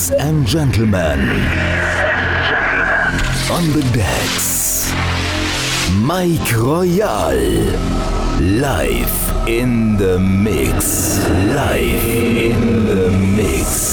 Ladies and Gentlemen, on the decks, Mike Royal, live in the mix, live in the mix.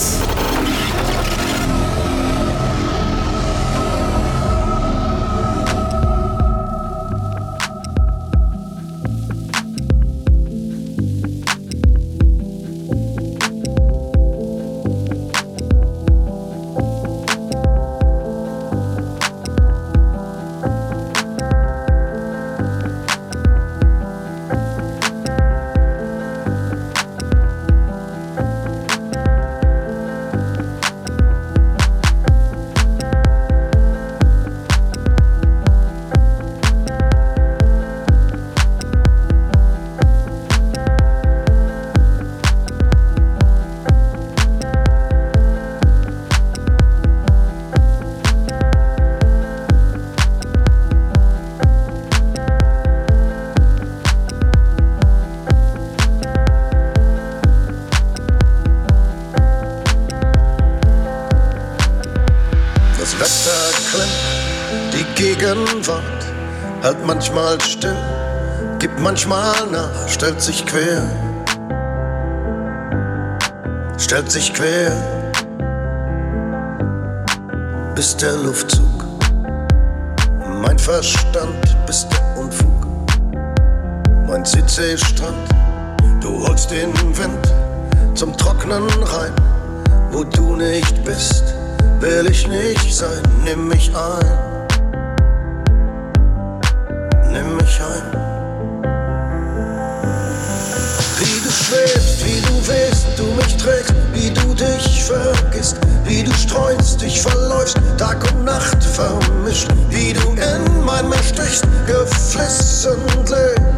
Stellt sich quer, stellt sich quer, bis der Luftzug, mein Verstand, bis der Unfug, mein CC-Strand, du holst den Wind zum Trocknen rein, wo du nicht bist, will ich nicht sein, nimm mich ein. Nimm mich ein. Dich verläufst, Tag und Nacht vermischt, wie du in mein Meer stichst, geflissentlich. Wie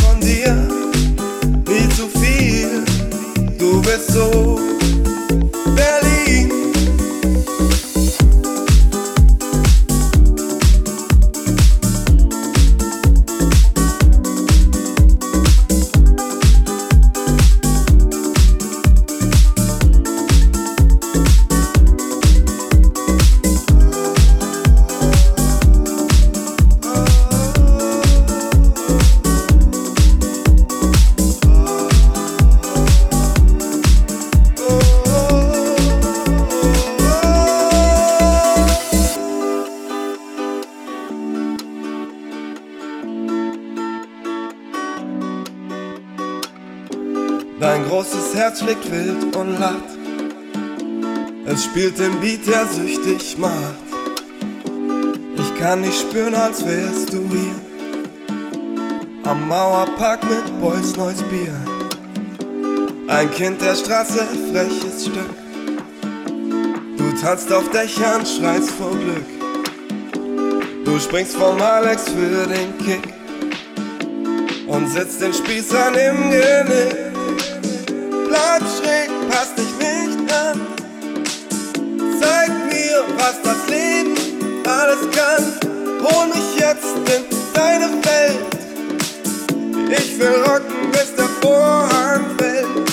bom dia. Straße, freches Stück. Du tanzt auf Dächern, schreist vor Glück. Du springst vom Alex für den Kick und sitzt den Spießern im Genick bleib schräg, passt dich nicht an. Zeig mir, was das Leben alles kann. Hol mich jetzt in deine Welt. Ich will rocken, bis der Vorhang fällt.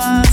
one.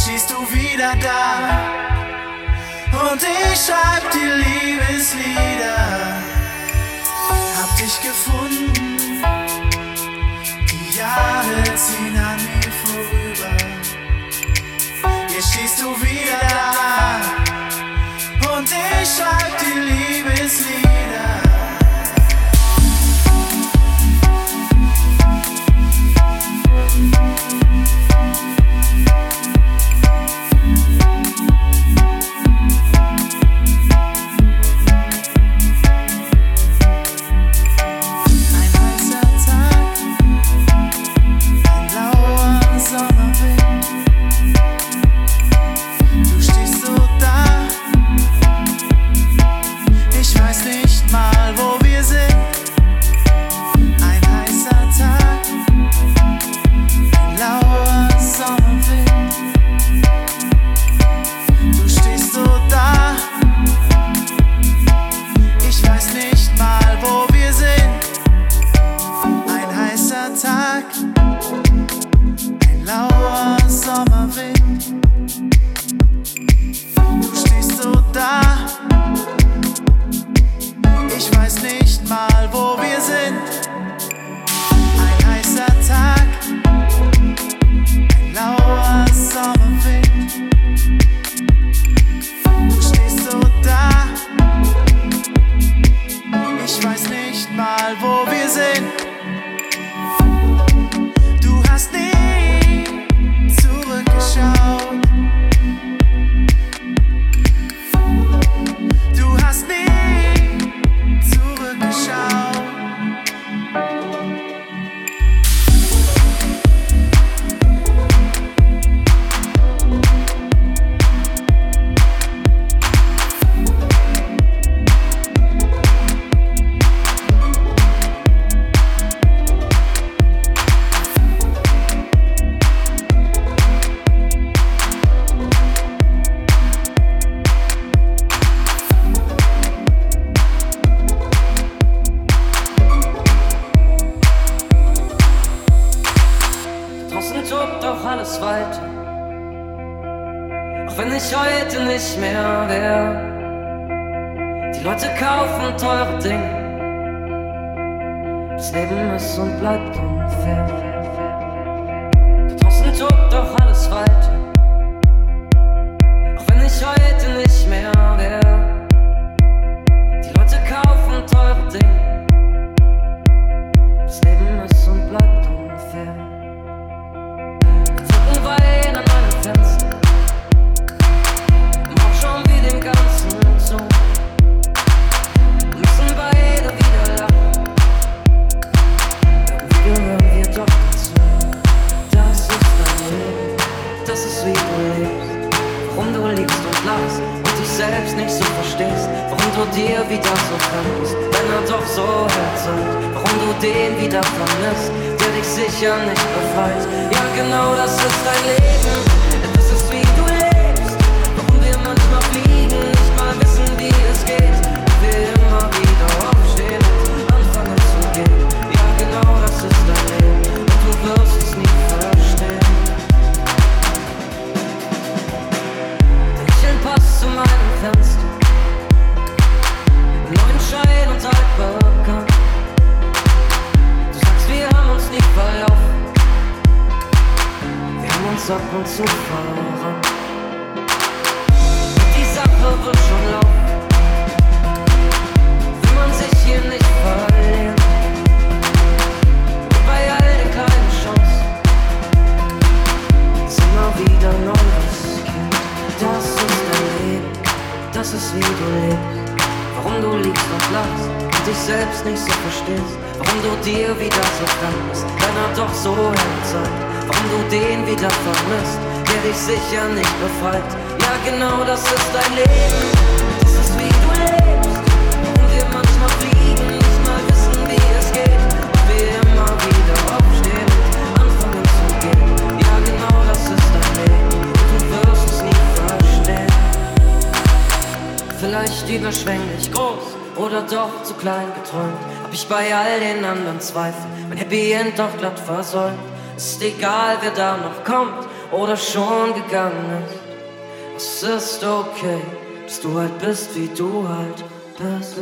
stehst du wieder da. Und ich schreib dir Liebeslieder. Hab dich gefunden, die Jahre ziehen an mir vorüber. Jetzt stehst du wieder da. Und ich schreib dir Liebeslieder. glatt versäumt. Ist egal, wer da noch kommt oder schon gegangen ist. Es ist okay, dass du halt bist, wie du halt bist.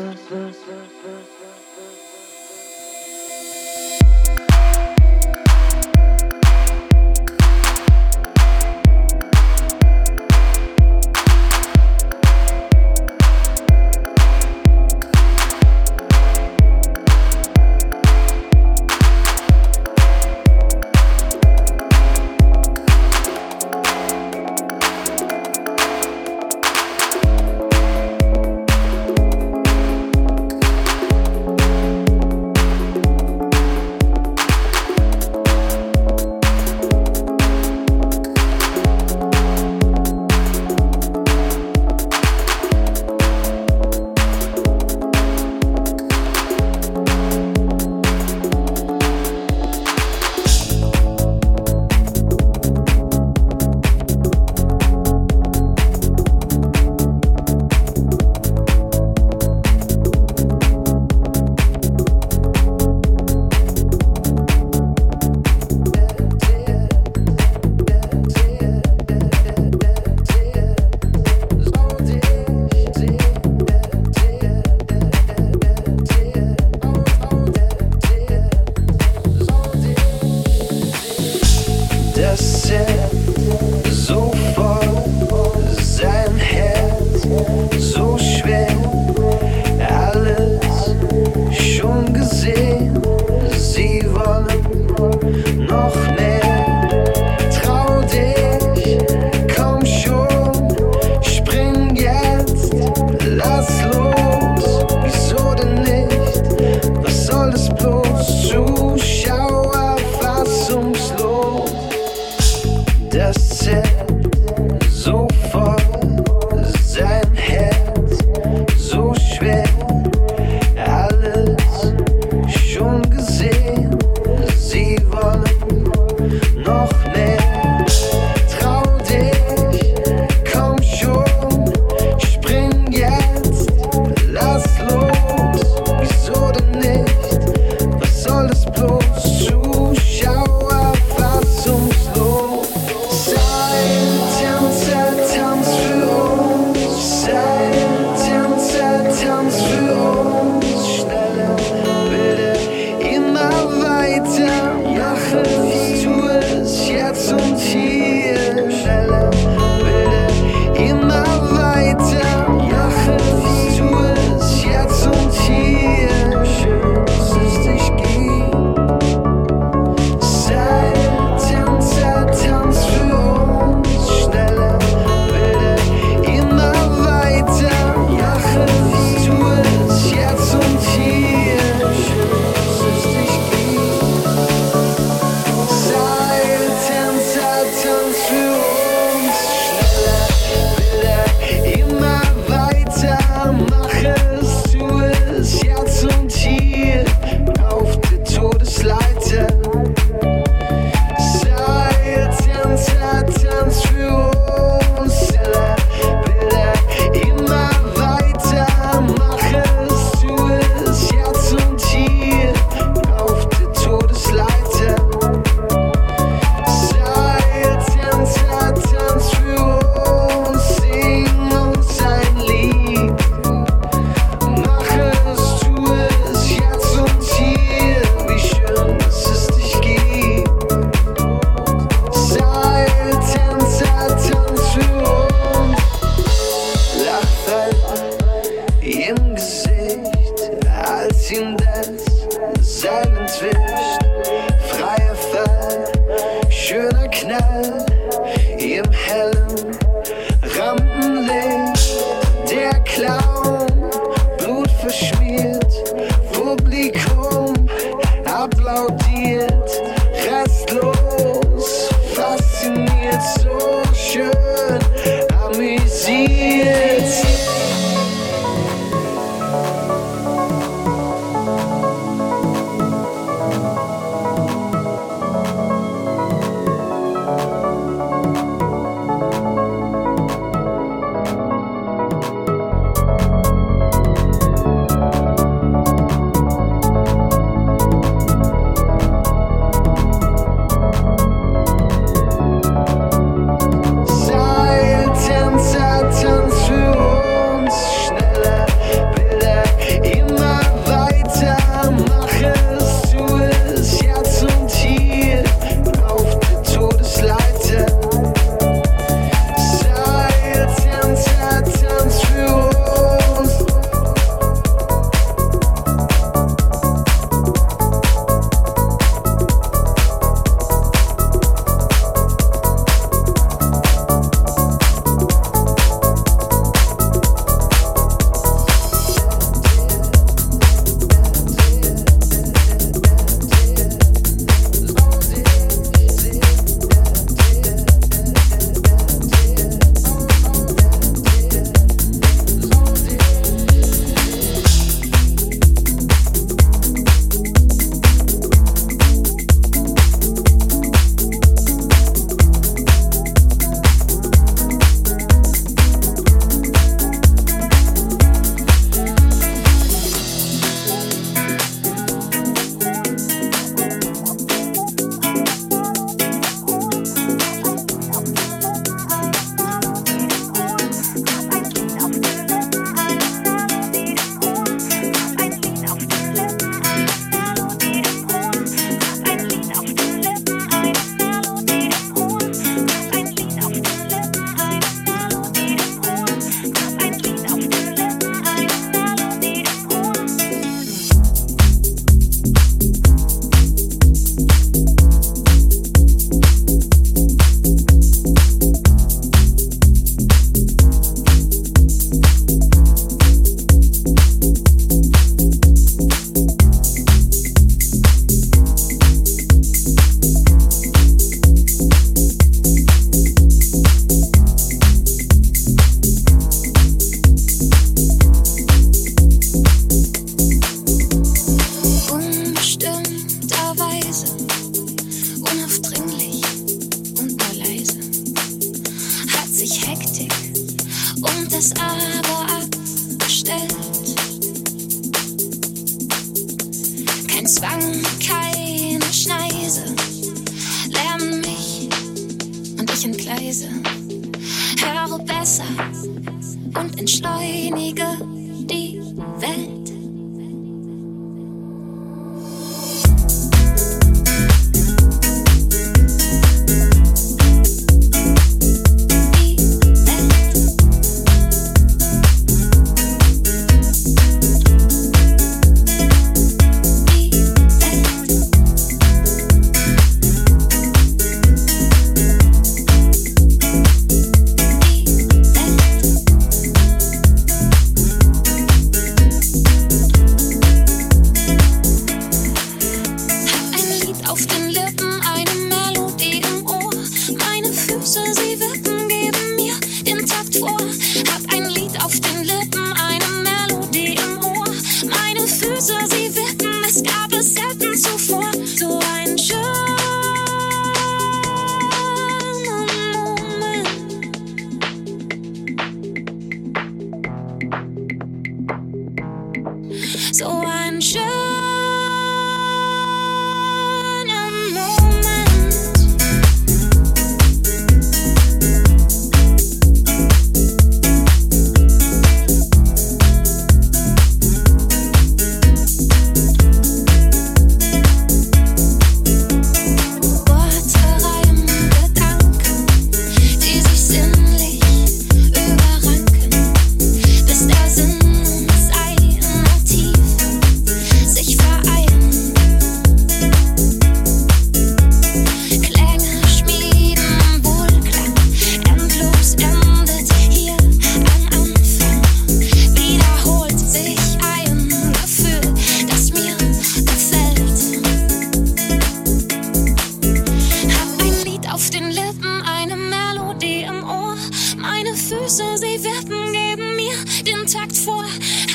den vor,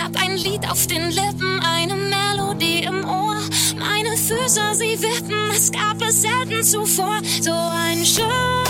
hab ein Lied auf den Lippen, eine Melodie im Ohr. Meine Füße, sie wippen, es gab es selten zuvor. So ein Schuss.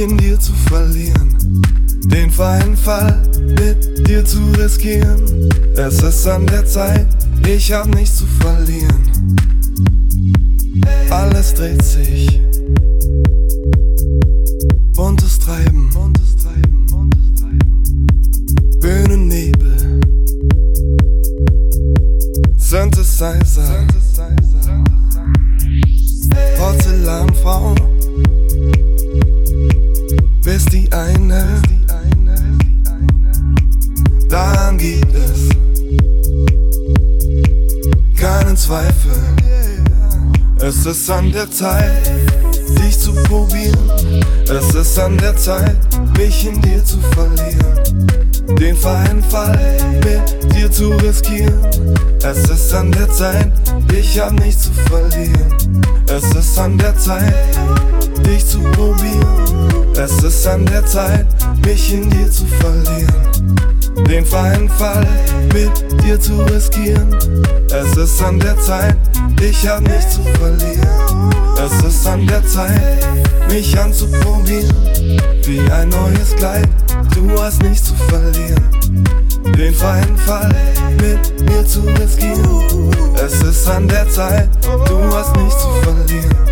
In dir zu verlieren, den freien Fall mit dir zu riskieren. Es ist an der Zeit, ich hab nichts zu verlieren. Alles dreht sich. Der Zeit, dich zu probieren. Es ist an der Zeit, mich in dir zu verlieren. Den freien Fall mit dir zu riskieren. Es ist an der Zeit, ich hab nichts zu verlieren. Es ist an der Zeit, dich zu probieren. Es ist an der Zeit, mich in dir zu verlieren. Den freien Fall mit dir zu riskieren. Es ist an der Zeit, ich hab nichts zu verlieren. Es ist an der Zeit, mich anzuprobieren. Wie ein neues Kleid, du hast nichts zu verlieren. Den freien Fall mit mir zu riskieren. Es ist an der Zeit, du hast nichts zu verlieren.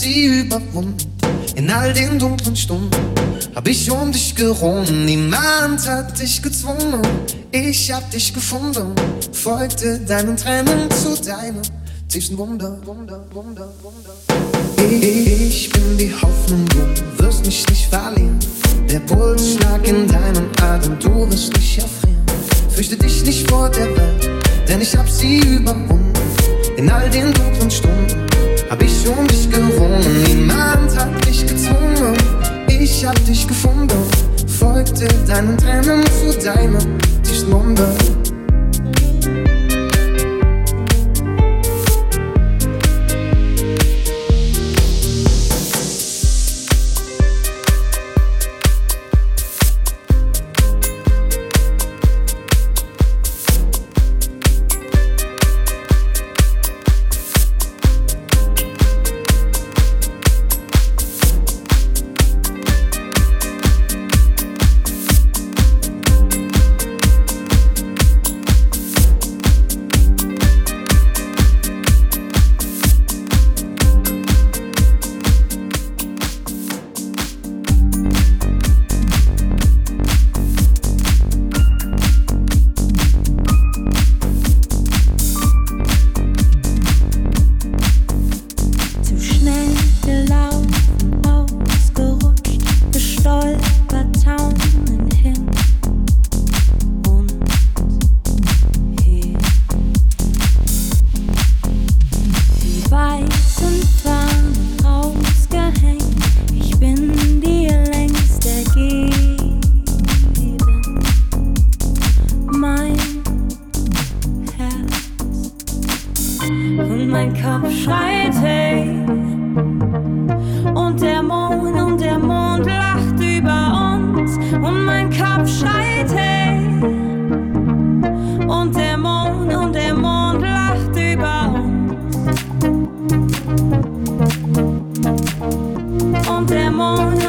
Sie überwunden. In all den dunklen Stunden hab ich um dich gerungen. Niemand hat dich gezwungen. Ich hab dich gefunden, folgte deinen Tränen zu deinem tiefsten Wunder, Wunder, Wunder, Wunder. Ich bin die Hoffnung, du wirst mich nicht verlieren. Der Pulsschlag in deinem Atem, du wirst nicht erfrieren. Fürchte dich nicht vor der Welt, denn ich hab sie überwunden. In all den dunklen Stunden hab ich um dich gerungen. Niemand hat dich gezwungen, ich hab dich gefunden. Folgte deinen Tränen zu deinem tiefsten morning.